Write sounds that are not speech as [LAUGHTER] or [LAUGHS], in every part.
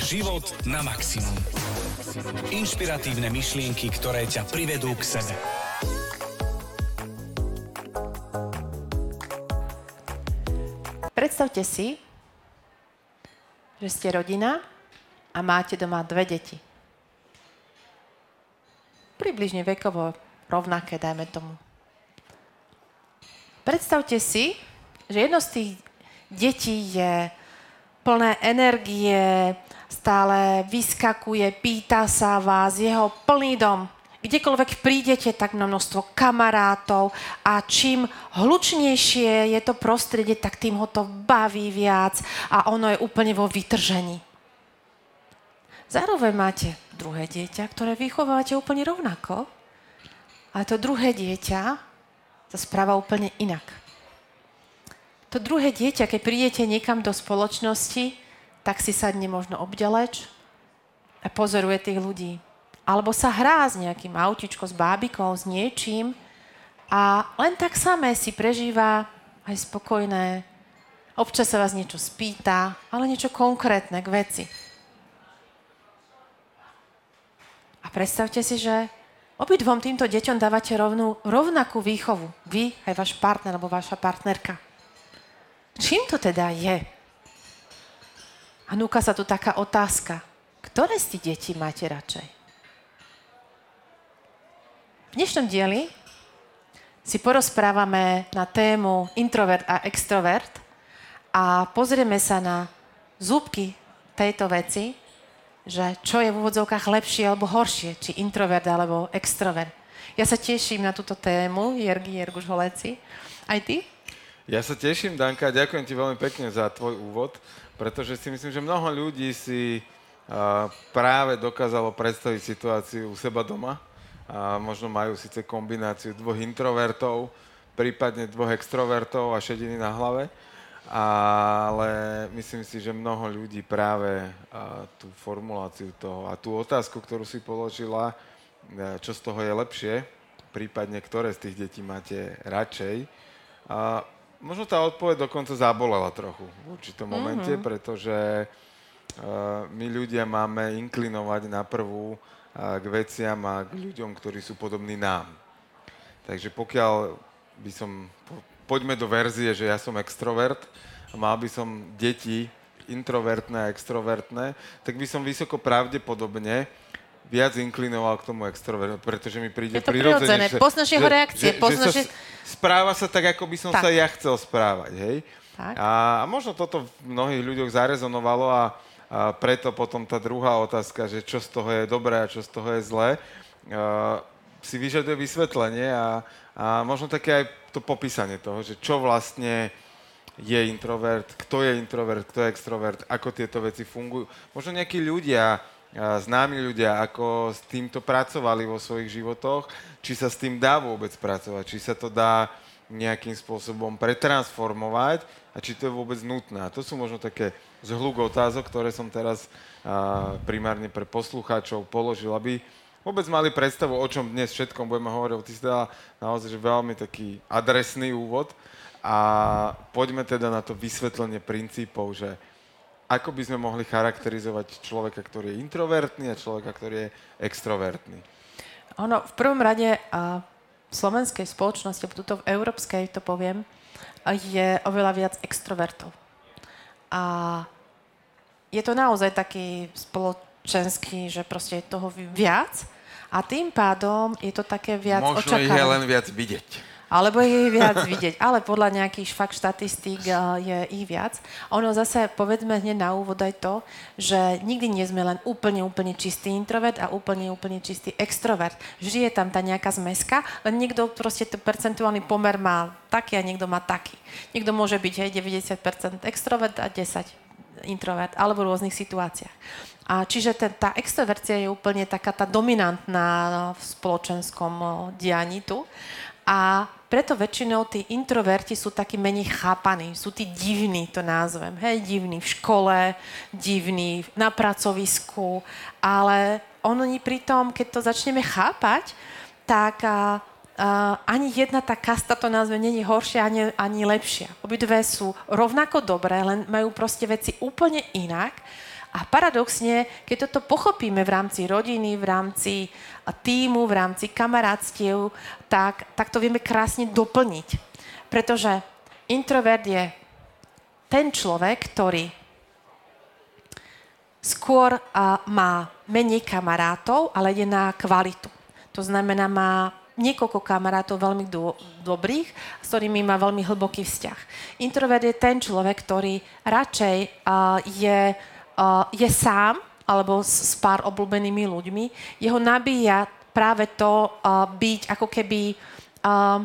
Život na maximum. Inšpiratívne myšlienky, ktoré ťa privedú k sebe. Predstavte si, že ste rodina a máte doma dve deti. Približne vekovo rovnaké, dajme tomu. Predstavte si, že jedno z tých detí je plné energie, stále vyskakuje, pýta sa vás, jeho plný dom. Kdekoľvek prídete, tak na množstvo kamarátov a čím hlučnejšie je to prostredie, tak tým ho to baví viac a ono je úplne vo vytržení. Zároveň máte druhé dieťa, ktoré vychovávate úplne rovnako, ale to druhé dieťa sa správa úplne inak to druhé dieťa, keď prídete niekam do spoločnosti, tak si sadne možno obďaleč a pozoruje tých ľudí. Alebo sa hrá s nejakým autičkom, s bábikou, s niečím a len tak samé si prežíva aj spokojné. Občas sa vás niečo spýta, ale niečo konkrétne k veci. A predstavte si, že obidvom týmto deťom dávate rovnú, rovnakú výchovu. Vy, aj váš partner alebo vaša partnerka. Čím to teda je? A núka sa tu taká otázka. Ktoré tých detí máte radšej? V dnešnom dieli si porozprávame na tému introvert a extrovert a pozrieme sa na zúbky tejto veci, že čo je v úvodzovkách lepšie alebo horšie, či introvert alebo extrovert. Ja sa teším na túto tému, Jergi Jerguš Holeci. Aj ty? Ja sa teším, Danka, ďakujem ti veľmi pekne za tvoj úvod, pretože si myslím, že mnoho ľudí si práve dokázalo predstaviť situáciu u seba doma. A možno majú síce kombináciu dvoch introvertov, prípadne dvoch extrovertov a šediny na hlave, ale myslím si, že mnoho ľudí práve tú formuláciu toho a tú otázku, ktorú si položila, čo z toho je lepšie, prípadne ktoré z tých detí máte radšej, možno tá odpoveď dokonca zabolela trochu v určitom mm-hmm. momente, pretože uh, my ľudia máme inklinovať na prvú uh, k veciam a k ľuďom, ktorí sú podobní nám. Takže pokiaľ by som, po, poďme do verzie, že ja som extrovert a mal by som deti introvertné a extrovertné, tak by som vysoko pravdepodobne viac inklinoval k tomu extrovertu, pretože mi príde je to prirodzené. Poznáš jeho reakcie. Že, poznáš, že, sa, správa sa tak, ako by som tak. sa ja chcel správať. Hej? Tak. A, a možno toto v mnohých ľuďoch zarezonovalo a, a preto potom tá druhá otázka, že čo z toho je dobré a čo z toho je zlé, uh, si vyžaduje vysvetlenie a, a možno také aj to popísanie toho, že čo vlastne je introvert, kto je introvert, kto je extrovert, ako tieto veci fungujú. Možno nejakí ľudia známi ľudia, ako s týmto pracovali vo svojich životoch, či sa s tým dá vôbec pracovať, či sa to dá nejakým spôsobom pretransformovať a či to je vôbec nutné. To sú možno také zhluk otázok, ktoré som teraz a, primárne pre poslucháčov položil, aby vôbec mali predstavu, o čom dnes všetkom budeme hovoriť. Ty si dala naozaj že veľmi taký adresný úvod a poďme teda na to vysvetlenie princípov, že ako by sme mohli charakterizovať človeka, ktorý je introvertný a človeka, ktorý je extrovertný? Ono, v prvom rade a v slovenskej spoločnosti, tuto v európskej to poviem, je oveľa viac extrovertov. A je to naozaj taký spoločenský, že proste je toho viac a tým pádom je to také viac Možno očakávané. Možno ich je len viac vidieť alebo je ich viac vidieť. Ale podľa nejakých fakt štatistík eh, je ich viac. Ono zase, povedzme hneď na úvod aj to, že nikdy nie sme len úplne, úplne čistý introvert a úplne, úplne čistý extrovert. Vždy je tam tá nejaká zmeska, len niekto proste ten percentuálny pomer má taký a niekto má taký. Niekto môže byť hej, 90% extrovert a 10% introvert, alebo v rôznych situáciách. A čiže ten, tá extrovercia je úplne taká tá dominantná v spoločenskom eh, dianí tu. A preto väčšinou tí introverti sú takí menej chápaní, sú tí divní, to názvem. Hej, divní v škole, divní na pracovisku, ale oni pritom, keď to začneme chápať, tak a, a, ani jedna tá kasta, to názve, není horšia ani, ani lepšia. Obidve sú rovnako dobré, len majú proste veci úplne inak A paradoxne, keď toto pochopíme v rámci rodiny, v rámci týmu, v rámci kamarátstiev, tak, tak to vieme krásne doplniť. Pretože introvert je ten človek, ktorý skôr uh, má menej kamarátov, ale je na kvalitu. To znamená, má niekoľko kamarátov veľmi do, dobrých, s ktorými má veľmi hlboký vzťah. Introvert je ten človek, ktorý radšej uh, je, je sám alebo s, s pár obľúbenými ľuďmi. Jeho nabíja práve to uh, byť ako keby uh,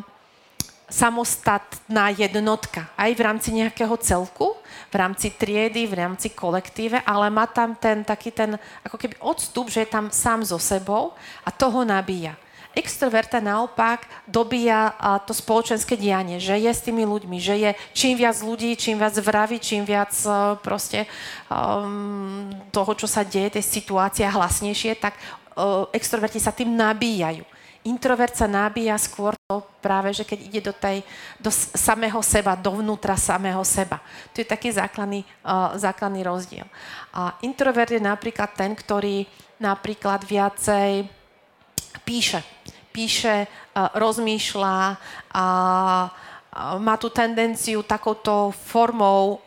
samostatná jednotka aj v rámci nejakého celku, v rámci triedy, v rámci kolektíve, ale má tam ten taký ten ako keby odstup, že je tam sám so sebou a toho nabíja. Extroverta naopak dobíja to spoločenské dianie, že je s tými ľuďmi, že je čím viac ľudí, čím viac vraví, čím viac uh, proste um, toho, čo sa deje, tej situácie hlasnejšie, tak uh, extroverti sa tým nabíjajú. Introvert sa nabíja skôr to práve, že keď ide do, tej, do samého seba, dovnútra samého seba. To je taký základný, uh, základný rozdiel. A introvert je napríklad ten, ktorý napríklad viacej píše. Píše, rozmýšľa a má tú tendenciu takouto formou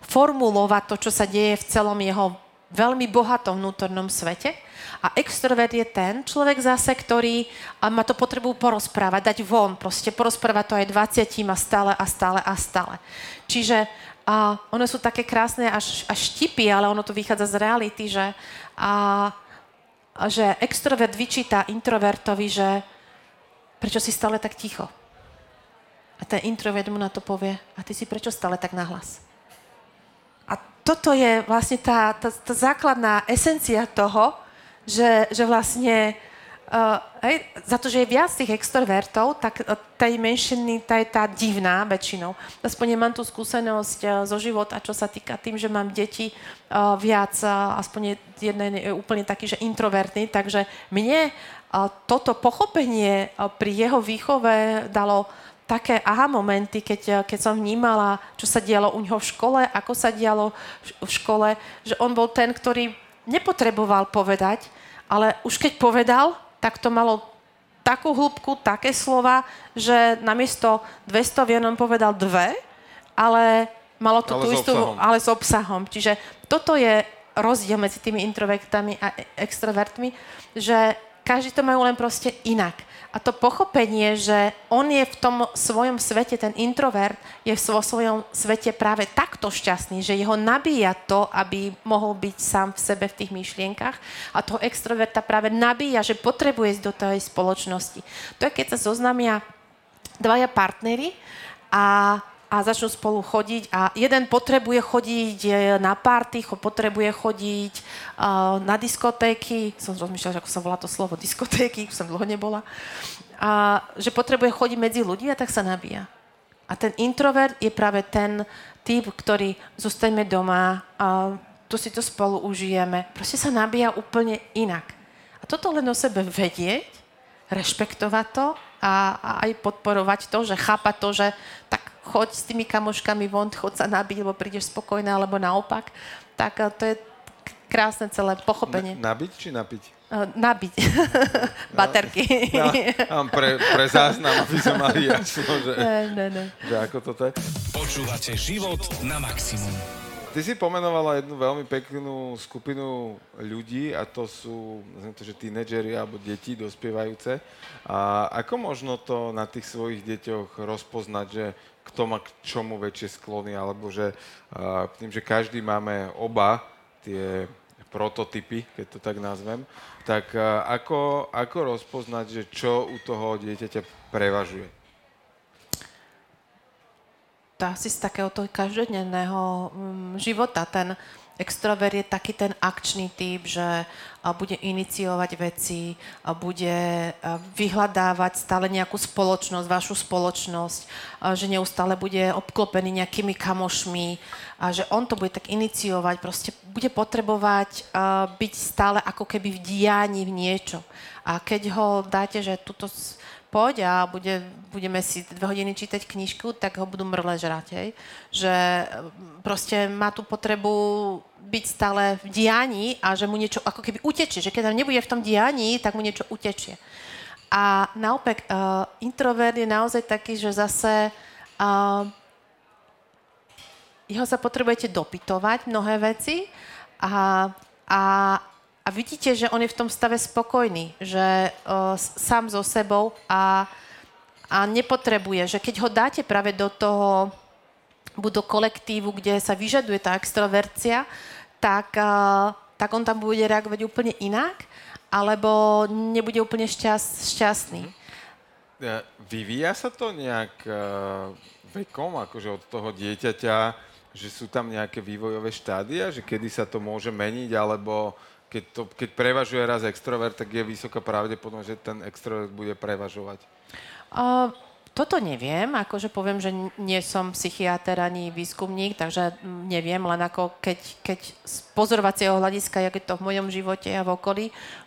formulovať to, čo sa deje v celom jeho veľmi bohatom vnútornom svete. A extrovert je ten človek zase, ktorý má to potrebu porozprávať, dať von, proste porozprávať to aj 20 a stále a stále a stále. Čiže a one sú také krásne až, až štipy, ale ono to vychádza z reality, že a, že extrovert vyčíta introvertovi, že prečo si stále tak ticho. A ten introvert mu na to povie, a ty si prečo stále tak nahlas? A toto je vlastne tá, tá, tá základná esencia toho, že, že vlastne Uh, hej, za to, že je viac tých extrovertov, tak uh, tej menšiny, tá je tá divná väčšinou. Aspoň nemám tú skúsenosť uh, zo života, čo sa týka tým, že mám deti uh, viac, uh, aspoň jeden je úplne taký, že introvertný, takže mne uh, toto pochopenie uh, pri jeho výchove dalo také aha momenty, keď, keď som vnímala, čo sa dialo u neho v škole, ako sa dialo v škole, že on bol ten, ktorý nepotreboval povedať, ale už keď povedal, tak to malo takú hĺbku, také slova, že namiesto 200 vien on povedal dve, ale malo to ale tú istú, obsahom. ale s obsahom. Čiže toto je rozdiel medzi tými introvertami a extrovertmi, že každý to majú len proste inak. A to pochopenie, že on je v tom svojom svete, ten introvert je vo svojom svete práve takto šťastný, že jeho nabíja to, aby mohol byť sám v sebe v tých myšlienkach a toho extroverta práve nabíja, že potrebuje ísť do tej spoločnosti. To je, keď sa zoznamia dvaja partnery a a začnú spolu chodiť a jeden potrebuje chodiť na party, potrebuje chodiť uh, na diskotéky, som rozmýšľala, ako sa volá to slovo, diskotéky, som dlho nebola, a že potrebuje chodiť medzi ľuďmi a tak sa nabíja. A ten introvert je práve ten typ, ktorý zostaňme doma, a tu si to spolu užijeme. Proste sa nabíja úplne inak. A toto len o sebe vedieť, rešpektovať to a, a aj podporovať to, že chápať to, že tak choď s tými kamoškami von, choď sa nabiť, lebo prídeš spokojná, alebo naopak. Tak eh, to je krásne celé pochopenie. Na, nabiť či napiť? Uh, nabiť. [LAUGHS] Baterky. No, no, pre, pre záznam, aby sme mali jasno, že, ne, ne, ne. že ako toto je. Počúvate život na maximum. Ty si pomenovala jednu veľmi peknú skupinu ľudí a to sú, to, že tínedžeri alebo deti dospievajúce. A ako možno to na tých svojich deťoch rozpoznať, že kto má k čomu väčšie sklony, alebo že uh, tým, že každý máme oba tie prototypy, keď to tak nazvem, tak uh, ako, ako rozpoznať, že čo u toho dieťaťa prevažuje? To asi z takého toho každodenného mm, života. Ten extrovert je taký ten akčný typ, že bude iniciovať veci, bude vyhľadávať stále nejakú spoločnosť, vašu spoločnosť, že neustále bude obklopený nejakými kamošmi, a že on to bude tak iniciovať, proste bude potrebovať byť stále ako keby v dianí v niečo. A keď ho dáte, že tuto poď a bude, budeme si dve hodiny čítať knižku, tak ho budú mrle žrať, hej. Že proste má tú potrebu byť stále v dianí a že mu niečo ako keby utečie, že keď tam nebude v tom dianí, tak mu niečo utečie. A naopak, uh, introvert je naozaj taký, že zase uh, jeho sa potrebujete dopytovať mnohé veci a, a, a vidíte, že on je v tom stave spokojný, že uh, sám so sebou a, a nepotrebuje, že keď ho dáte práve do toho, do kolektívu, kde sa vyžaduje tá extrovercia, tak, uh, tak on tam bude reagovať úplne inak, alebo nebude úplne šťast, šťastný. Vyvíja sa to nejak uh, vekom, akože od toho dieťaťa, že sú tam nejaké vývojové štádia, že kedy sa to môže meniť, alebo keď, to, keď prevažuje raz extrovert, tak je vysoká pravdepodobnosť, že ten extrovert bude prevažovať? Uh, toto neviem, akože poviem, že nie som psychiatr ani výskumník, takže neviem, len ako keď, keď z pozorovacieho hľadiska, jak je to v mojom živote a v okolí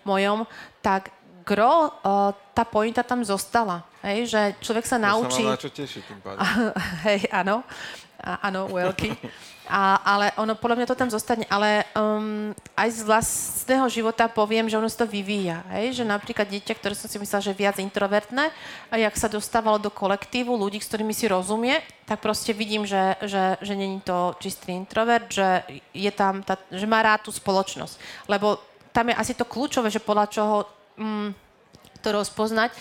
mojom, tak gro, uh, tá pointa tam zostala. Hej, že človek sa naučí... To sa na čo teší tým pádom. [LAUGHS] hej, áno. Áno, veľký. A, ale ono, podľa mňa to tam zostane. Ale um, aj z vlastného života poviem, že ono sa to vyvíja. Hej? Že napríklad dieťa, ktoré som si myslela, že je viac introvertné, a jak sa dostávalo do kolektívu ľudí, s ktorými si rozumie, tak proste vidím, že, že, že není to čistý introvert, že, je tam tá, že má rád tú spoločnosť. Lebo tam je asi to kľúčové, že podľa čoho um, to rozpoznať,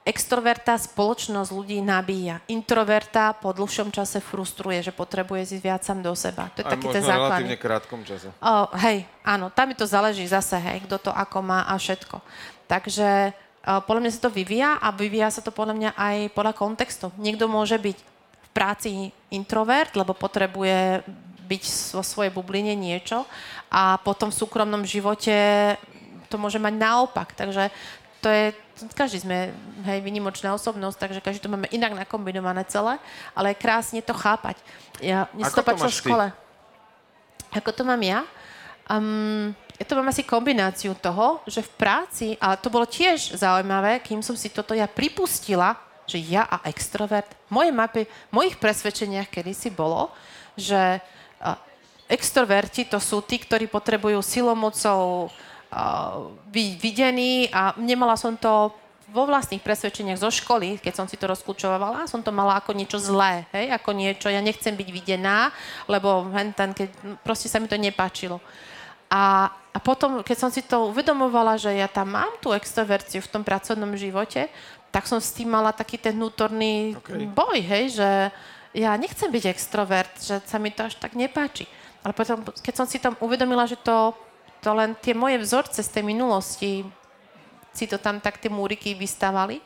extroverta spoločnosť ľudí nabíja. Introverta po dlhšom čase frustruje, že potrebuje ísť viac sám do seba. To je Aj taký ten základ. relatívne krátkom čase. Oh, hej, áno, tam mi to záleží zase, hej, kto to ako má a všetko. Takže uh, podľa mňa sa to vyvíja a vyvíja sa to podľa mňa aj podľa kontextu. Niekto môže byť v práci introvert, lebo potrebuje byť vo svojej bubline niečo a potom v súkromnom živote to môže mať naopak. Takže to je, každý sme hej, vynimočná osobnosť, takže každý to máme inak nakombinované celé, ale je krásne to chápať. Ja, mne Ako to, máš v škole. Ty? Ako to mám ja? Um, ja to mám asi kombináciu toho, že v práci, ale to bolo tiež zaujímavé, kým som si toto ja pripustila, že ja a extrovert, moje mapy, v mojich presvedčeniach kedysi bolo, že extroverti to sú tí, ktorí potrebujú silomocou byť videný a nemala som to vo vlastných presvedčeniach zo školy, keď som si to rozklúčovala, som to mala ako niečo zlé, hej, ako niečo, ja nechcem byť videná, lebo ten, keď, proste sa mi to nepáčilo. A, a potom, keď som si to uvedomovala, že ja tam mám tú extroverciu v tom pracovnom živote, tak som s tým mala taký ten vnútorný okay. boj, hej, že ja nechcem byť extrovert, že sa mi to až tak nepáči. Ale potom, keď som si tam uvedomila, že to to len tie moje vzorce z tej minulosti si to tam tak tie múriky vystávali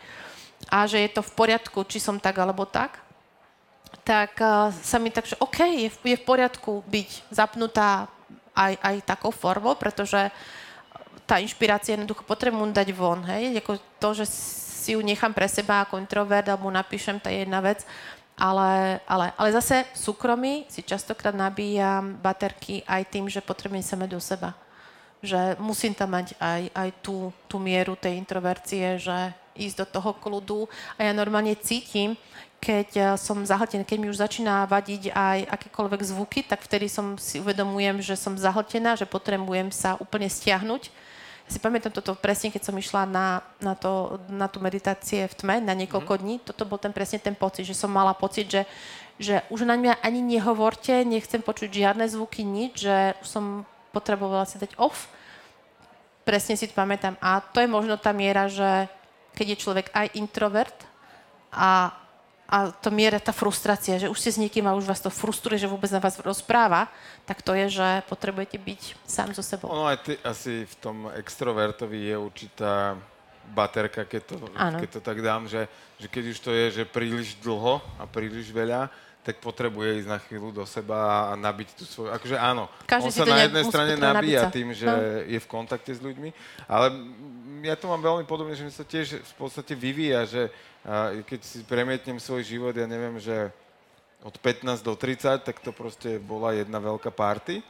a že je to v poriadku, či som tak alebo tak, tak uh, sa mi tak, že OK, je v, je v poriadku byť zapnutá aj, aj takou formou, pretože tá inšpirácia jednoducho potrebujem dať von, hej, ako to, že si ju nechám pre seba ako introvert alebo napíšem, to je jedna vec, ale, ale, ale zase v súkromí si častokrát nabíjam baterky aj tým, že potrebujem sa do seba že musím tam mať aj, aj tú, tú mieru tej introvercie, že ísť do toho kľudu. A ja normálne cítim, keď eh, som zahltená, keď mi už začína vadiť aj akékoľvek zvuky, tak vtedy som si uvedomujem, že som zahltená, že potrebujem sa úplne stiahnuť. Ja si pamätám toto presne, keď som išla na, na, to, na tú meditácie v tme na niekoľko mm. dní. Toto bol ten presne ten pocit, že som mala pocit, že, že už na mňa ani nehovorte, nechcem počuť žiadne zvuky, nič, že som potrebovala si dať off presne si to pamätám. A to je možno tá miera, že keď je človek aj introvert a, a to miera tá frustrácia, že už ste s niekým a už vás to frustruje, že vôbec na vás rozpráva, tak to je, že potrebujete byť sám so sebou. Ono aj ty, asi v tom extrovertovi je určitá baterka, keď to, keď to tak dám, že, že keď už to je, že príliš dlho a príliš veľa, tak potrebuje ísť na chvíľu do seba a nabiť tú svoju... Akože áno, Každý on sa na jednej strane nabíja tým, že no. je v kontakte s ľuďmi, ale ja to mám veľmi podobne, že mi sa tiež v podstate vyvíja, že keď si premietnem svoj život, ja neviem, že od 15 do 30, tak to proste bola jedna veľká party.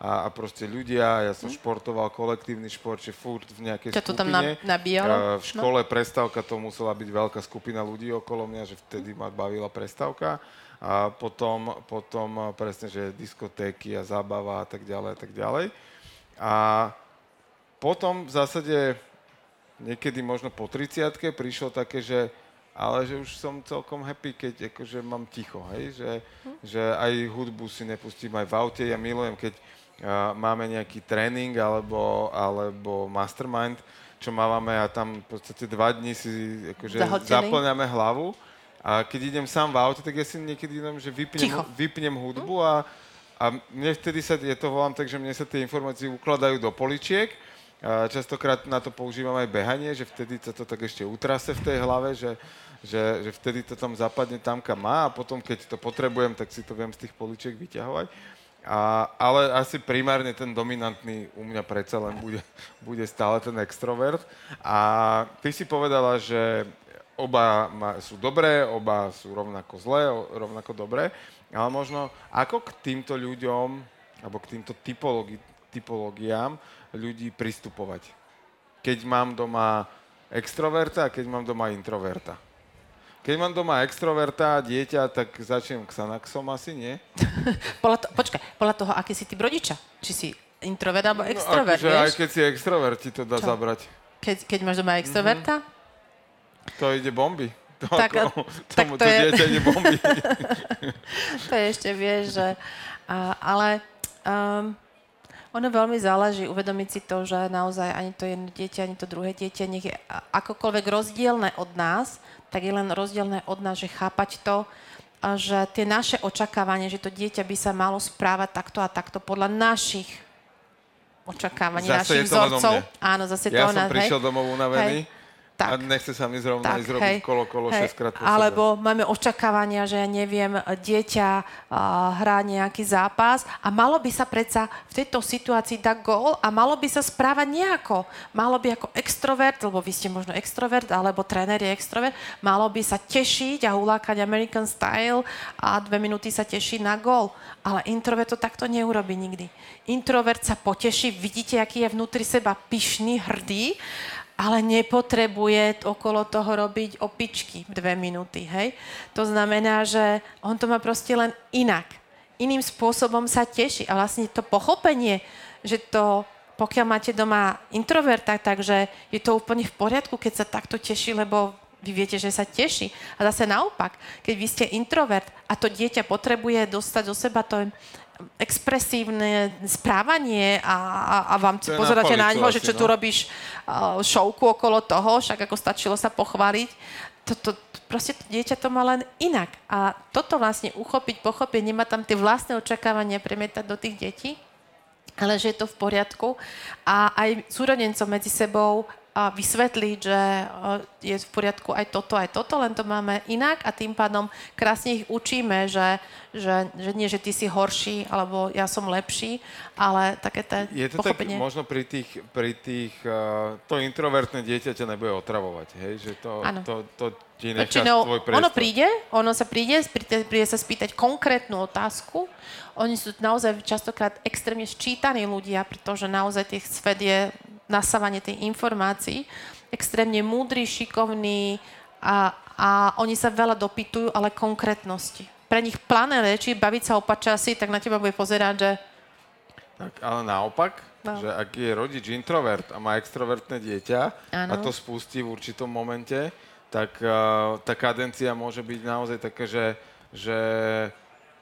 A, a proste ľudia, ja som mm. športoval kolektívny šport, že furt v nejakej Ťa skupine. to tam nabíjalo? V no. škole no. prestávka to musela byť veľká skupina ľudí okolo mňa, že vtedy ma bavila prestávka. A potom, potom presne, že diskotéky a zábava a tak ďalej a tak ďalej. A potom v zásade niekedy možno po 30 prišlo také, že ale že už som celkom happy, keď akože mám ticho, hej? Že, hm. že aj hudbu si nepustím aj v aute. Ja milujem, keď máme nejaký tréning alebo, alebo mastermind, čo máme a tam v podstate dva dní si akože zaplňame hlavu. A keď idem sám v aute, tak ja si niekedy idem, že vypnem, vypnem hudbu a, a mne vtedy sa, je to volám tak, že mne sa tie informácie ukladajú do poličiek. A častokrát na to používam aj behanie, že vtedy sa to tak ešte utrase v tej hlave, že že, že vtedy to tam zapadne tam, kam má a potom, keď to potrebujem, tak si to viem z tých poličiek vyťahovať. A, ale asi primárne ten dominantný u mňa predsa len bude, [LAUGHS] bude stále ten extrovert. A ty si povedala, že oba sú dobré, oba sú rovnako zlé, rovnako dobré, ale možno ako k týmto ľuďom, alebo k týmto typologi, typológiám ľudí pristupovať? Keď mám doma extroverta a keď mám doma introverta. Keď mám doma extroverta, dieťa, tak začnem Xanaxom asi, nie? [LAUGHS] podľa to, počkaj, podľa toho, aký si ty rodiča. Či si introvert alebo no, extrovert, no, akože vieš? aj keď si extrovert, ti to dá Čo? zabrať. Keď, keď máš doma extroverta? Mm-hmm. To ide bomby. To tak, ako, tak [LAUGHS] tomu to, to je... dieťa ide bomby. [LAUGHS] to je ešte, vieš, že... A, ale um, ono veľmi záleží uvedomiť si to, že naozaj ani to jedno dieťa, ani to druhé dieťa, nech je akokoľvek rozdielne od nás, tak je len rozdielne od nás, že chápať to, že tie naše očakávanie, že to dieťa by sa malo správať takto a takto podľa našich očakávaní, zase našich vzorcov. Áno, zase ja to Ja som prišiel hej. domov unavený. Hej tak. A nechce sa mi zrovna tak, ísť robiť hej, kolo, kolo hej. 6 krát po Alebo sebe. máme očakávania, že ja neviem, dieťa uh, hrá nejaký zápas a malo by sa predsa v tejto situácii dať gól a malo by sa správať nejako. Malo by ako extrovert, lebo vy ste možno extrovert, alebo tréner je extrovert, malo by sa tešiť a ulákať American style a dve minúty sa teší na gól. Ale introvert to takto neurobi nikdy. Introvert sa poteší, vidíte, aký je vnútri seba pyšný, hrdý ale nepotrebuje okolo toho robiť opičky dve minúty, hej? To znamená, že on to má proste len inak. Iným spôsobom sa teší a vlastne to pochopenie, že to, pokiaľ máte doma introverta, takže je to úplne v poriadku, keď sa takto teší, lebo vy viete, že sa teší. A zase naopak, keď vy ste introvert a to dieťa potrebuje dostať do seba to expresívne správanie a, a, a vám si pozeráte na ňo, že čo no? tu robíš uh, šovku okolo toho, však ako stačilo sa pochváliť. To, to, proste to dieťa to má len inak. A toto vlastne uchopiť, pochopiť, nemá tam tie vlastné očakávania premietať do tých detí, ale že je to v poriadku. A aj súrodencom medzi sebou vysvetliť, že je v poriadku aj toto, aj toto, len to máme inak a tým pádom krásne ich učíme, že, že, že nie, že ty si horší, alebo ja som lepší, ale také to Je to pochopenie. tak možno pri tých, pri tých uh, to introvertné dieťa ťa nebude otravovať, hej? Že to, to, to ti nechá tvoj priestor. Ono príde, ono sa príde, príde, príde sa spýtať konkrétnu otázku, oni sú naozaj častokrát extrémne sčítaní ľudia, pretože naozaj tých svet je nasávanie tej informácií, extrémne múdry, šikovný a, a oni sa veľa dopytujú, ale konkrétnosti. Pre nich plané reči, baviť sa o pačasi, tak na teba bude pozerať, že... Tak, ale naopak, no. že ak je rodič introvert a má extrovertné dieťa ano. a to spustí v určitom momente, tak uh, tá kadencia môže byť naozaj taká, že, že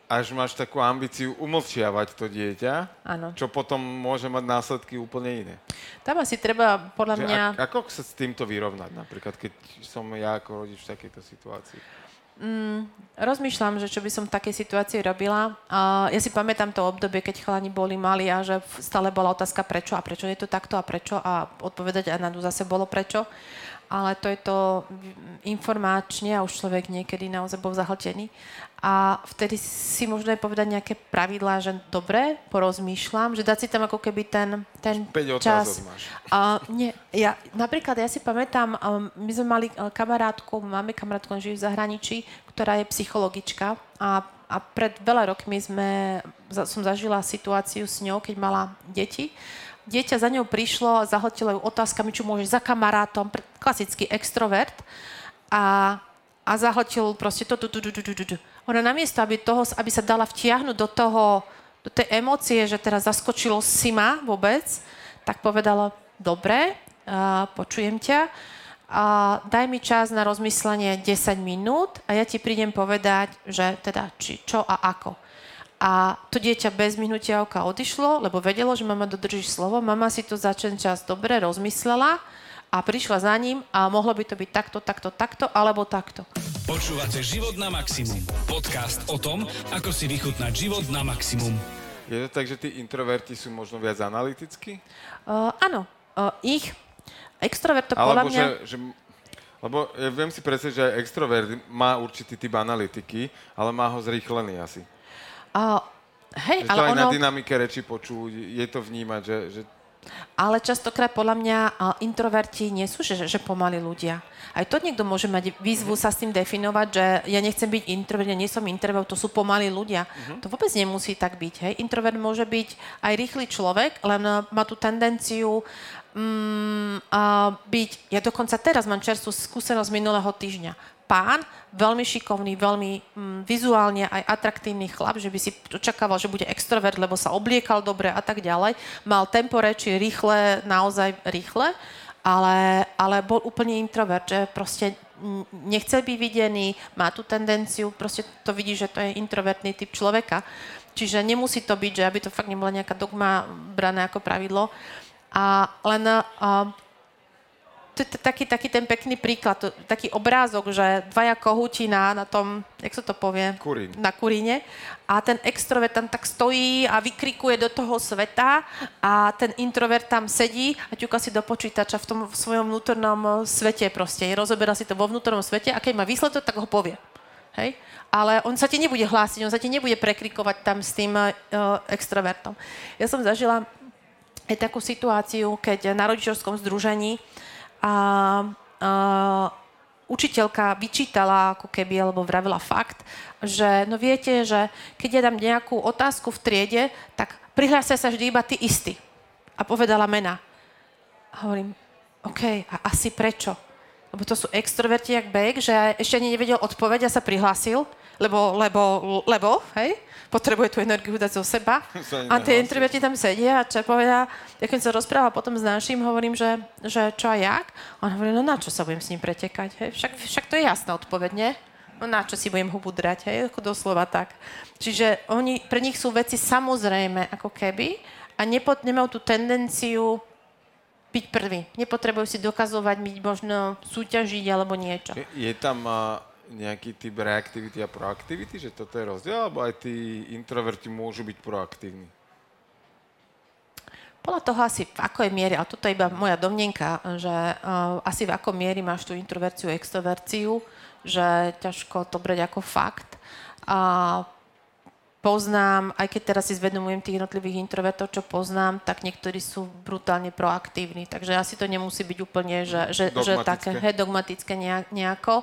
až máš takú ambíciu umlčiavať to dieťa, ano. čo potom môže mať následky úplne iné. Tam asi treba, podľa že mňa... A, ako sa s týmto vyrovnať, napríklad, keď som ja ako rodič v takejto situácii? Mm, rozmýšľam, že čo by som v takej situácii robila. Uh, ja si pamätám to obdobie, keď chalani boli mali a že stále bola otázka prečo a prečo je to takto a prečo a odpovedať aj na zase bolo prečo ale to je to informačne a už človek niekedy naozaj bol zahltený. A vtedy si možno aj povedať nejaké pravidlá, že dobre, porozmýšľam, že dať si tam ako keby ten, ten 5 čas. máš. A, nie, ja, napríklad ja si pamätám, my sme mali uh, kamarátku, máme kamarátku, žije v zahraničí, ktorá je psychologička a a pred veľa rokmi sme, som zažila situáciu s ňou, keď mala deti. Dieťa za ňou prišlo a zahltilo ju otázkami, čo môžeš za kamarátom, klasický extrovert. A, a zahltil proste to, tu, tu, tu, tu, tu, tu. Ona namiesto, aby, toho, aby sa dala vtiahnuť do toho, do tej emócie, že teraz zaskočilo si ma vôbec, tak povedala, dobre, uh, počujem ťa, uh, daj mi čas na rozmyslenie 10 minút a ja ti prídem povedať, že teda či, čo a ako. A to dieťa bez minutia oka odišlo, lebo vedelo, že mama dodrží slovo. Mama si to za ten čas dobre rozmyslela a prišla za ním a mohlo by to byť takto, takto, takto alebo takto. Počúvate Život na maximum. Podcast o tom, ako si vychutnať život na maximum. Je to tak, že tí introverti sú možno viac analytickí? Uh, áno. Uh, ich extrovert to podľa mňa... Že, že lebo ja viem si predstaviť, že aj extrovert má určitý typ analytiky, ale má ho zrýchlený asi. Uh, hej, že ale to aj ono... na dynamike reči počuť, je to vnímať, že, že ale častokrát podľa mňa introverti nie sú, že, že pomalí ľudia. Aj to niekto môže mať výzvu sa s tým definovať, že ja nechcem byť introvert, ja nie som introvert, to sú pomalí ľudia. Uh-huh. To vôbec nemusí tak byť. Hej. Introvert môže byť aj rýchly človek, len má tú tendenciu um, a byť... Ja dokonca teraz mám čerstvú skúsenosť minulého týždňa pán, veľmi šikovný, veľmi mm, vizuálne aj atraktívny chlap, že by si očakával, že bude extrovert, lebo sa obliekal dobre a tak ďalej. Mal tempo reči rýchle, naozaj rýchle, ale, ale bol úplne introvert, že proste nechce byť videný, má tú tendenciu, proste to vidí, že to je introvertný typ človeka. Čiže nemusí to byť, že aby to fakt nebola nejaká dogma brané ako pravidlo. A len je taký, taký ten pekný príklad, to, taký obrázok, že dvaja kohúti na, na tom, jak sa to povie? Kurín. Na kuríne. A ten extrovert tam tak stojí a vykrikuje do toho sveta a ten introvert tam sedí a ťuka si do počítača v tom v svojom vnútornom eh, svete proste. Rozoberá si to vo vnútornom svete a keď má výsledok, tak ho povie. Hej? Ale on sa ti nebude hlásiť, on sa ti nebude prekrikovať tam s tým uh, extrovertom. Ja som zažila aj takú situáciu, keď na rodičovskom združení a, a učiteľka vyčítala ako keby, alebo vravila fakt, že no viete, že keď ja dám nejakú otázku v triede, tak prihlásia sa vždy iba tí istí. A povedala mena. A hovorím, OK, a asi prečo? Lebo to sú extroverti jak bejk, že ešte ani nevedel odpoveď a sa prihlásil, lebo, lebo, lebo, hej? Potrebuje tú energiu dať zo seba. [LAUGHS] A tie introverti tam sedia a čo povedia, ja keď sa rozpráva potom s našim, hovorím, že, že čo a jak. On hovorí, no na čo sa budem s ním pretekať, hej? Však, však to je jasná odpoveď, nie? No na čo si budem hubu drať, hej? Ako doslova tak. Čiže oni, pre nich sú veci samozrejme, ako keby, a nepo, nemajú tú tendenciu byť prvý. Nepotrebujú si dokazovať, byť možno súťažiť alebo niečo. Je, je tam uh, nejaký typ reaktivity a proaktivity, že toto je rozdiel, alebo aj tí introverti môžu byť proaktívni? Podľa toho asi v akoj miere, ale toto je iba moja domnenka, že uh, asi v akom miery máš tú introverciu, extroverciu, že ťažko to brať ako fakt. A poznám, aj keď teraz si zvedomujem tých jednotlivých introvertov, čo poznám, tak niektorí sú brutálne proaktívni. Takže asi to nemusí byť úplne, že, že, že také he, dogmatické nejako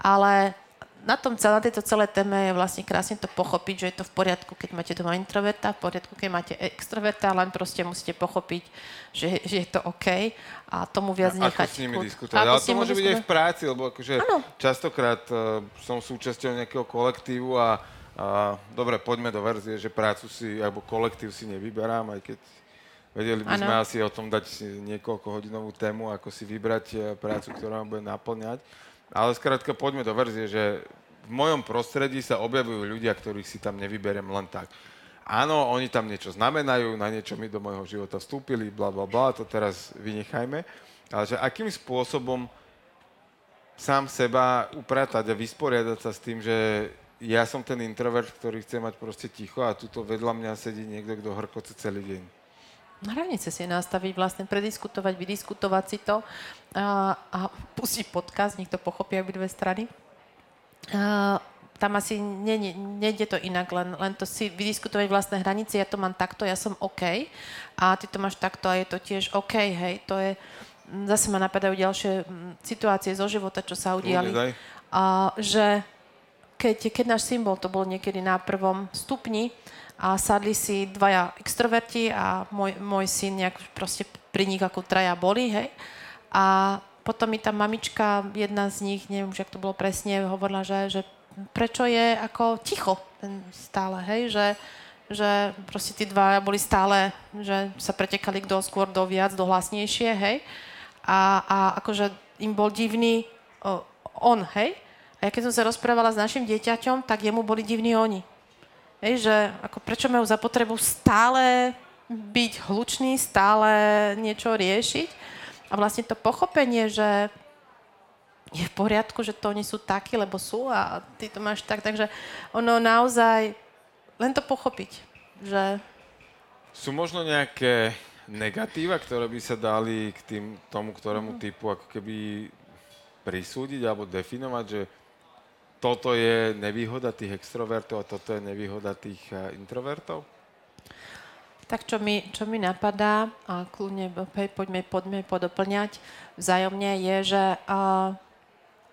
ale na tom na tejto celé téme je vlastne krásne to pochopiť, že je to v poriadku, keď máte doma introverta, v poriadku, keď máte extroverta, len proste musíte pochopiť, že, že je to OK a tomu viac a nechať. Ako s nimi diskutovať. Ale to môže byť aj v práci, lebo akože častokrát uh, som súčasťou nejakého kolektívu a, a dobre, poďme do verzie, že prácu si, alebo kolektív si nevyberám, aj keď vedeli by ano. sme asi o tom dať niekoľko hodinovú tému, ako si vybrať e, prácu, ktorá vám bude naplňať. Ale skrátka poďme do verzie, že v mojom prostredí sa objavujú ľudia, ktorých si tam nevyberiem len tak. Áno, oni tam niečo znamenajú, na niečo mi do môjho života vstúpili, bla, bla, bla, to teraz vynechajme. Ale že akým spôsobom sám seba upratať a vysporiadať sa s tým, že ja som ten introvert, ktorý chce mať proste ticho a tuto vedľa mňa sedí niekto, kto hrkoce celý deň. Hranice si nastaviť, vlastne prediskutovať, vydiskutovať si to. A, a pustiť podcast, nech to pochopí dve strany. A, tam asi nejde ne, to inak, len, len to si vydiskutovať vlastné hranice, ja to mám takto, ja som OK. A ty to máš takto a je to tiež OK, hej, to je, zase ma napadajú ďalšie situácie zo života, čo sa udiali. A, že keď, keď náš symbol, to bol niekedy na prvom stupni, a sadli si dvaja extroverti a môj, môj syn nejak proste pri nich ako traja boli, hej. A potom mi tá mamička, jedna z nich, neviem už, jak to bolo presne, hovorila, že, že prečo je ako ticho ten stále, hej, že, že proste tí dva boli stále, že sa pretekali kto skôr do viac, do hlasnejšie, hej. A, a akože im bol divný o, on, hej. A ja keď som sa rozprávala s našim dieťaťom, tak jemu boli divní oni. Hej, že ako prečo majú za potrebu stále byť hlučný, stále niečo riešiť. A vlastne to pochopenie, že je v poriadku, že to oni sú takí, lebo sú a ty to máš tak. Takže ono naozaj, len to pochopiť, že... Sú možno nejaké negatíva, ktoré by sa dali k tým, tomu, ktorému mm-hmm. typu ako keby prisúdiť alebo definovať, že toto je nevýhoda tých extrovertov a toto je nevýhoda tých uh, introvertov? Tak čo mi, čo mi napadá, a kľudne poďme, poďme podoplňať vzájomne, je, že uh,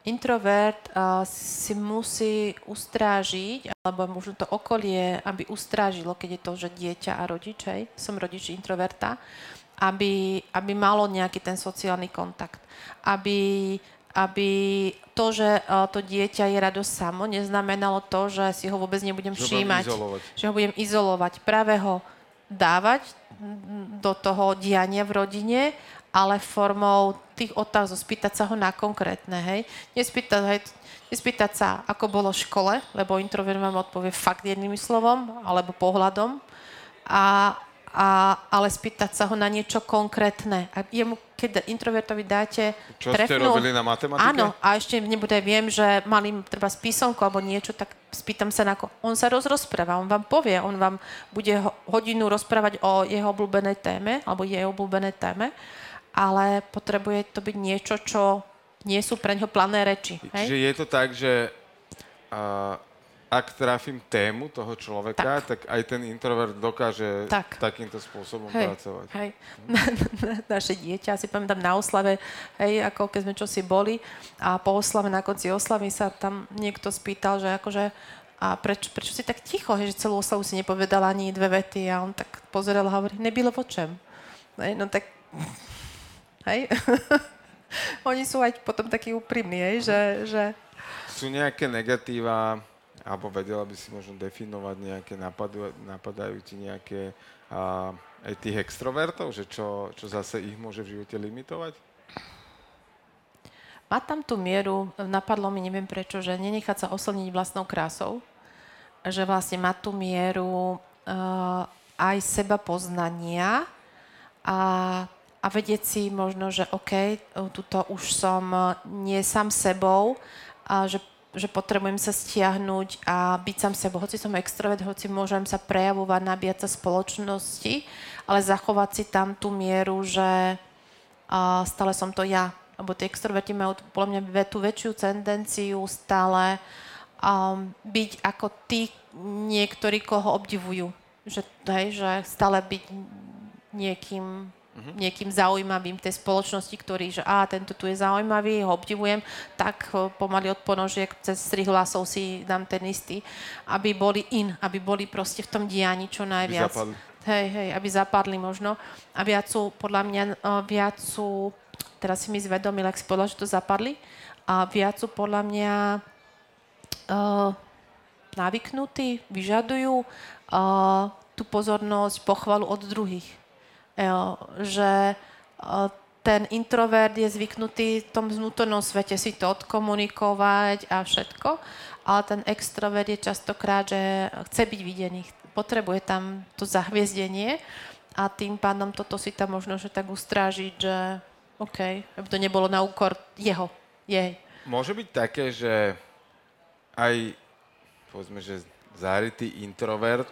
introvert uh, si musí ustrážiť, alebo možno to okolie, aby ustrážilo, keď je to, že dieťa a rodič, som rodič introverta, aby, aby malo nejaký ten sociálny kontakt. Aby aby to, že uh, to dieťa je radosť samo, neznamenalo to, že si ho vôbec nebudem že všímať. Že ho budem izolovať. Práve ho dávať do toho diania v rodine, ale formou tých otázok, spýtať sa ho na konkrétne, hej. Nespýtať, hej, nespýtať sa, ako bolo v škole, lebo introvert vám odpovie fakt jedným slovom, alebo pohľadom. A a, ale spýtať sa ho na niečo konkrétne. A jemu, keď introvertovi dáte Čo trefnú, ste robili na matematike? Áno, a ešte nebude, viem, že mali treba písomku alebo niečo, tak spýtam sa na ko. On sa rozrozpráva, on vám povie, on vám bude hodinu rozprávať o jeho obľúbenej téme alebo jej obľúbenej téme, ale potrebuje to byť niečo, čo nie sú pre ňo plané reči. Hej? Čiže je to tak, že uh, ak trafím tému toho človeka, tak, tak aj ten introvert dokáže tak. takýmto spôsobom hej, pracovať. Hej. [LAUGHS] Na, na, naše dieťa, si pamätám na oslave, hej, ako keď sme čosi boli a po oslave, na konci oslavy sa tam niekto spýtal, že akože a preč, prečo si tak ticho, hej, že celú oslavu si nepovedal ani dve vety a on tak pozeral a hovorí, nebylo o čem. Hej, no tak, hej. [LAUGHS] Oni sú aj potom takí úprimní, hej, že, že... Sú nejaké negatíva alebo vedela by si možno definovať nejaké, napadu, napadajú ti nejaké a, aj tých extrovertov, že čo, čo zase ich môže v živote limitovať? Má tam tú mieru, napadlo mi, neviem prečo, že nenechať sa oslniť vlastnou krásou, že vlastne má tú mieru uh, aj seba poznania a, a vedieť si možno, že OK, tuto už som nie sám sebou, a že že potrebujem sa stiahnuť a byť sám sebou. Hoci som extrovert, hoci môžem sa prejavovať na viac spoločnosti, ale zachovať si tam tú mieru, že stále som to ja. Lebo tí extroverti majú podľa mňa tú väčšiu tendenciu stále um, byť ako tí niektorí, koho obdivujú. Že, hej, že stále byť niekým uh-huh. niekým zaujímavým tej spoločnosti, ktorý, že a tento tu je zaujímavý, ho obdivujem, tak pomaly od ponožiek cez strih hlasov si dám ten istý, aby boli in, aby boli proste v tom dianí čo najviac. Aby hej, hej, aby zapadli možno. A viac sú, podľa mňa, viac sú, teraz si mi zvedomil, ak si povedal, že to zapadli, a viac sú podľa mňa uh, navyknutí, vyžadujú uh, tú pozornosť, pochvalu od druhých že ten introvert je zvyknutý v tom vnútornom svete si to odkomunikovať a všetko, ale ten extrovert je častokrát, že chce byť videný, potrebuje tam to zahviezdenie a tým pádom toto si tam možno že tak ustrážiť, že OK, aby to nebolo na úkor jeho, jej. Môže byť také, že aj povedzme, že záritý introvert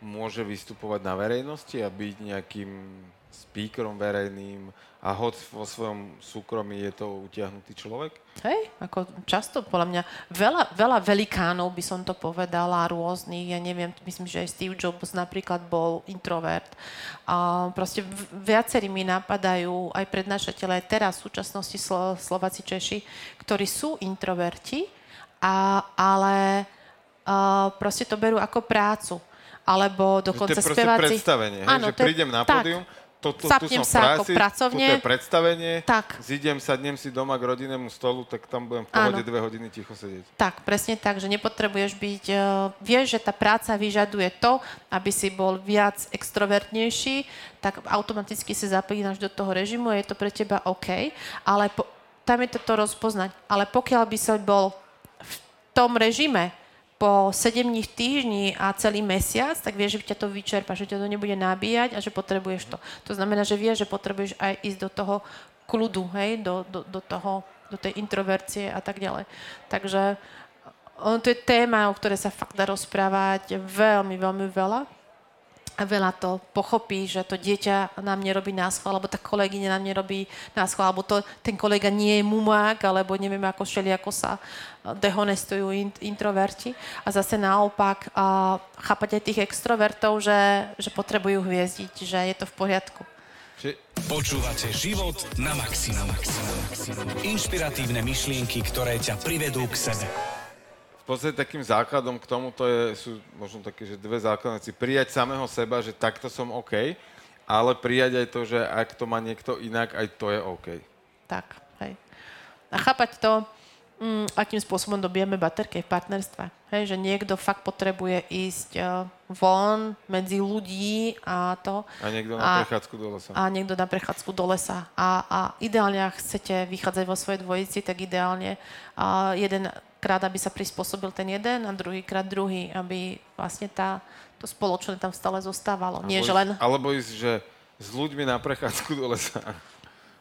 môže vystupovať na verejnosti a byť nejakým speakerom verejným a hoď vo svojom súkromí je to utiahnutý človek? Hej, ako často, podľa mňa, veľa, veľa velikánov by som to povedala, rôznych, ja neviem, myslím, že aj Steve Jobs napríklad bol introvert. A proste viacerí mi napadajú aj prednášateľe teraz v súčasnosti Slo- Slováci Češi, ktorí sú introverti, a, ale uh, proste to berú ako prácu. Alebo dokonca že to je speváci... predstavenie, hej? Áno, že prídem na pódium, to, to, tu som sa práci, ako pracovne. tu je predstavenie, tak. zidem, sadnem si doma k rodinnému stolu, tak tam budem v pohode dve hodiny ticho sedieť. Tak, presne tak, že nepotrebuješ byť... Uh, vieš, že tá práca vyžaduje to, aby si bol viac extrovertnejší, tak automaticky sa zapínaš do toho režimu a je to pre teba OK, ale po, tam je to to rozpoznať. Ale pokiaľ by som bol v tom režime, po 7 dní týždni a celý mesiac, tak vieš, že ťa to vyčerpa, že ťa to nebude nabíjať a že potrebuješ to. To znamená, že vieš, že potrebuješ aj ísť do toho kľudu, hej, do, do, do toho, do tej introvercie a tak ďalej. Takže on, to je téma, o ktorej sa fakt dá rozprávať veľmi, veľmi veľa a veľa to pochopí, že to dieťa nám nerobí náschval, alebo tá kolegyňa nám nerobí náschval, alebo to, ten kolega nie je mumák, alebo neviem, ako šeli, ako sa dehonestujú introverti. A zase naopak a chápať aj tých extrovertov, že, že potrebujú hviezdiť, že je to v poriadku. Počúvate život na maximum. Inšpiratívne myšlienky, ktoré ťa privedú k sebe podstate takým základom k tomuto je, sú možno také, že dve základné veci. Prijať samého seba, že takto som OK, ale prijať aj to, že ak to má niekto inak, aj to je OK. Tak, hej. A chápať to, mm, akým spôsobom dobijeme baterky v partnerstve. Hej, že niekto fakt potrebuje ísť uh, von medzi ľudí a to. A niekto na a, prechádzku do lesa. A niekto na prechádzku do lesa. A, a ideálne, ak chcete vychádzať vo svojej dvojici, tak ideálne uh, jeden krát, aby sa prispôsobil ten jeden a druhýkrát druhý, aby vlastne tá, to spoločné tam stále zostávalo. Alebo Nie, že len... Alebo ísť, že s ľuďmi na prechádzku do lesa.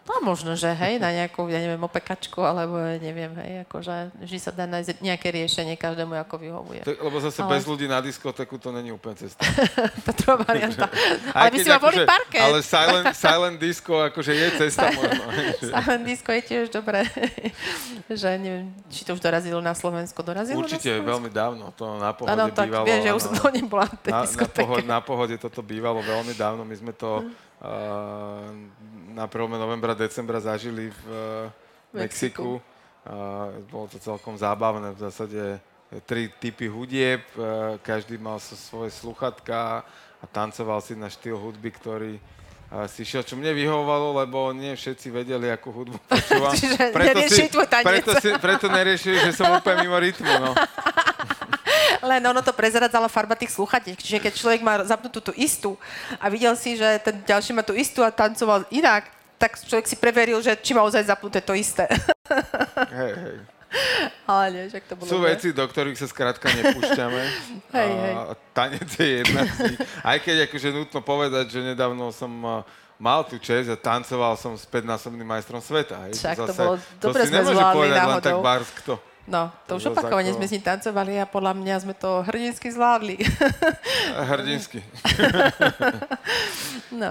No možno, že hej, na nejakú, ja neviem, opekačku, alebo neviem, hej, akože vždy sa dá nájsť nejaké riešenie každému, ako vyhovuje. To, lebo zase ale... bez ľudí na diskotéku to není úplne cesta. [LAUGHS] to druhá varianta. ale by si ma boli parket. Ale silent, silent disco akože je cesta možno. silent disco je tiež dobré. [LAUGHS] že neviem, či to už dorazilo na Slovensko. Dorazilo Určite, na Slovensko? veľmi dávno. To na pohode ano, tak, bývalo. Vieš, že už som to nebola na, na, pohode, na pohode toto bývalo veľmi dávno. My sme to... Hmm na 1. novembra, decembra zažili v eh, Mexiku. Mexiku. Bolo to celkom zábavné. V zásade tri typy hudieb, eh, každý mal svoje sluchatka a tancoval si na štýl hudby, ktorý eh, si šiel, čo mne vyhovovalo, lebo nie všetci vedeli, akú hudbu [LAUGHS] počúvam. Čiže preto, si, preto, si, preto neriešili, že som úplne mimo rytmu. No. [LAUGHS] Len ono to prezradzala farba tých sluchatiek. Čiže keď človek má zapnutú tú istú a videl si, že ten ďalší má tú istú a tancoval inak, tak človek si preveril, že či má ozaj zapnuté to isté. Hej, hej. Ale nie, že to bolo Sú veci, do ktorých sa skrátka nepúšťame. [LAUGHS] hej, hej. Tanec je jedna z nich. Aj keď akože nutno povedať, že nedávno som mal tú čest a tancoval som s 5-násobným majstrom sveta. Hej. Však Zase, to bolo dobre to si nemôže povedať náhodou. len tak bars kto. No, to už opakovane ako... sme s ním tancovali a podľa mňa sme to hrdinsky zvládli. Hrdinsky. [LAUGHS] no.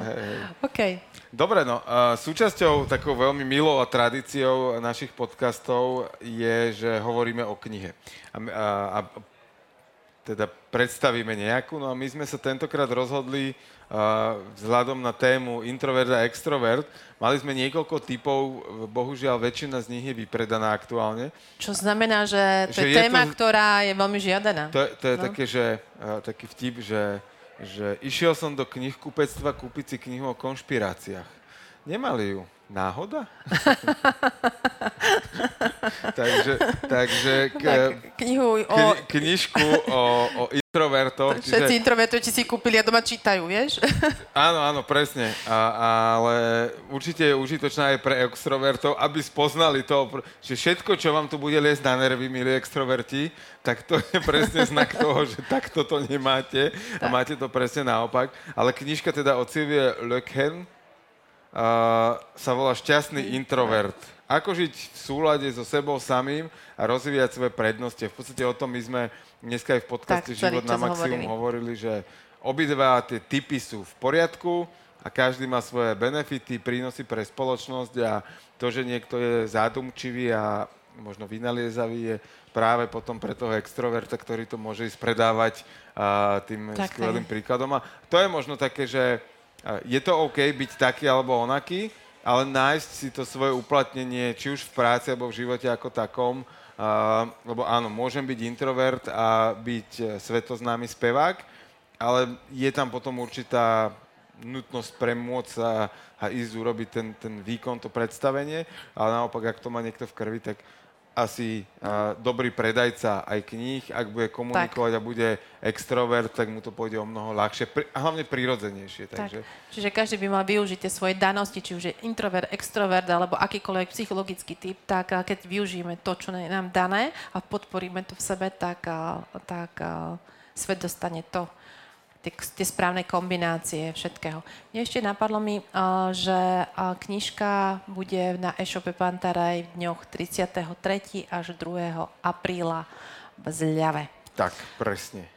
OK. Dobre, no, súčasťou takou veľmi milou a tradíciou našich podcastov je, že hovoríme o knihe. A, a, a teda predstavíme nejakú, no a my sme sa tentokrát rozhodli vzhľadom na tému introvert a extrovert. Mali sme niekoľko typov, bohužiaľ väčšina z nich je vypredaná aktuálne. Čo znamená, že to že je, téma, to, ktorá je veľmi žiadaná. To, to je no. také, že, taký vtip, že, že išiel som do knihkupectva kúpiť si knihu o konšpiráciách. Nemali ju. Náhoda? [LAUGHS] takže takže k, tak, knihu o... Kni, knižku o, o introvertoch. Všetci čiže... si kúpili a doma čítajú, vieš? [LAUGHS] áno, áno, presne. A, ale určite je užitočná aj pre extrovertov, aby spoznali to, že všetko, čo vám tu bude liesť na nervy, milí extroverti, tak to je presne [LAUGHS] znak toho, že takto to nemáte a máte to presne naopak. Ale knižka teda od Sylvie Lechen uh, sa volá Šťastný introvert. Ako žiť v súlade so sebou samým a rozvíjať svoje prednosti. V podstate o tom my sme dneska aj v podcaste tak, Život na maximum hovorili. hovorili, že obidva tie typy sú v poriadku a každý má svoje benefity, prínosy pre spoločnosť a to, že niekto je zádumčivý a možno vynaliezavý, je práve potom pre toho extroverta, ktorý to môže ísť predávať uh, tým tak, skvelým príkladom. A to je možno také, že je to OK byť taký alebo onaký, ale nájsť si to svoje uplatnenie, či už v práci alebo v živote ako takom, Uh, lebo áno, môžem byť introvert a byť e, svetoznámy spevák, ale je tam potom určitá nutnosť premôcť sa a ísť urobiť ten, ten výkon, to predstavenie, ale naopak, ak to má niekto v krvi, tak asi uh, dobrý predajca aj kníh, ak bude komunikovať tak. a bude extrovert, tak mu to pôjde o mnoho ľahšie a hlavne prirodzenejšie. Takže... Tak. Čiže každý by mal využiť tie svoje danosti, či už je introvert, extrovert alebo akýkoľvek psychologický typ, tak keď využijeme to, čo je nám dané a podporíme to v sebe, tak, tak svet dostane to, tie, tie správne kombinácie všetkého. Mne ešte napadlo mi, uh, že uh, knižka bude na e-shope Pantaraj v dňoch 33. až 2. apríla v Zľave. Tak, presne.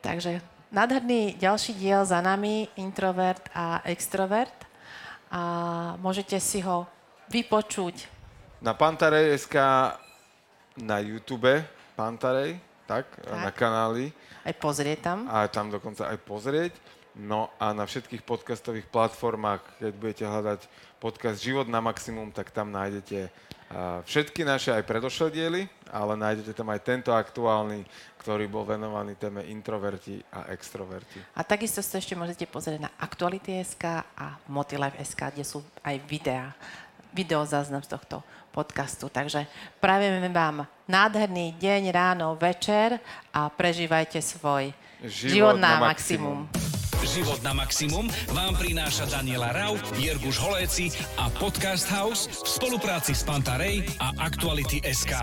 Takže nádherný ďalší diel za nami, introvert a extrovert. A môžete si ho vypočuť. Na Pantarej.sk na YouTube Pantarej, tak, tak. na kanáli aj pozrieť tam. A tam dokonca aj pozrieť. No a na všetkých podcastových platformách, keď budete hľadať podcast Život na maximum, tak tam nájdete všetky naše aj predošlé diely, ale nájdete tam aj tento aktuálny, ktorý bol venovaný téme introverti a extroverti. A takisto sa ešte môžete pozrieť na Aktuality.sk a Motilife.sk, kde sú aj videá, videozáznam z tohto podcastu. Takže pravíme vám nádherný deň, ráno, večer a prežívajte svoj život, život na, na maximum. maximum. Život na maximum vám prináša Daniela Rau, Jirguš Holéci a Podcast House v spolupráci s Pantarej a Aktuality SK.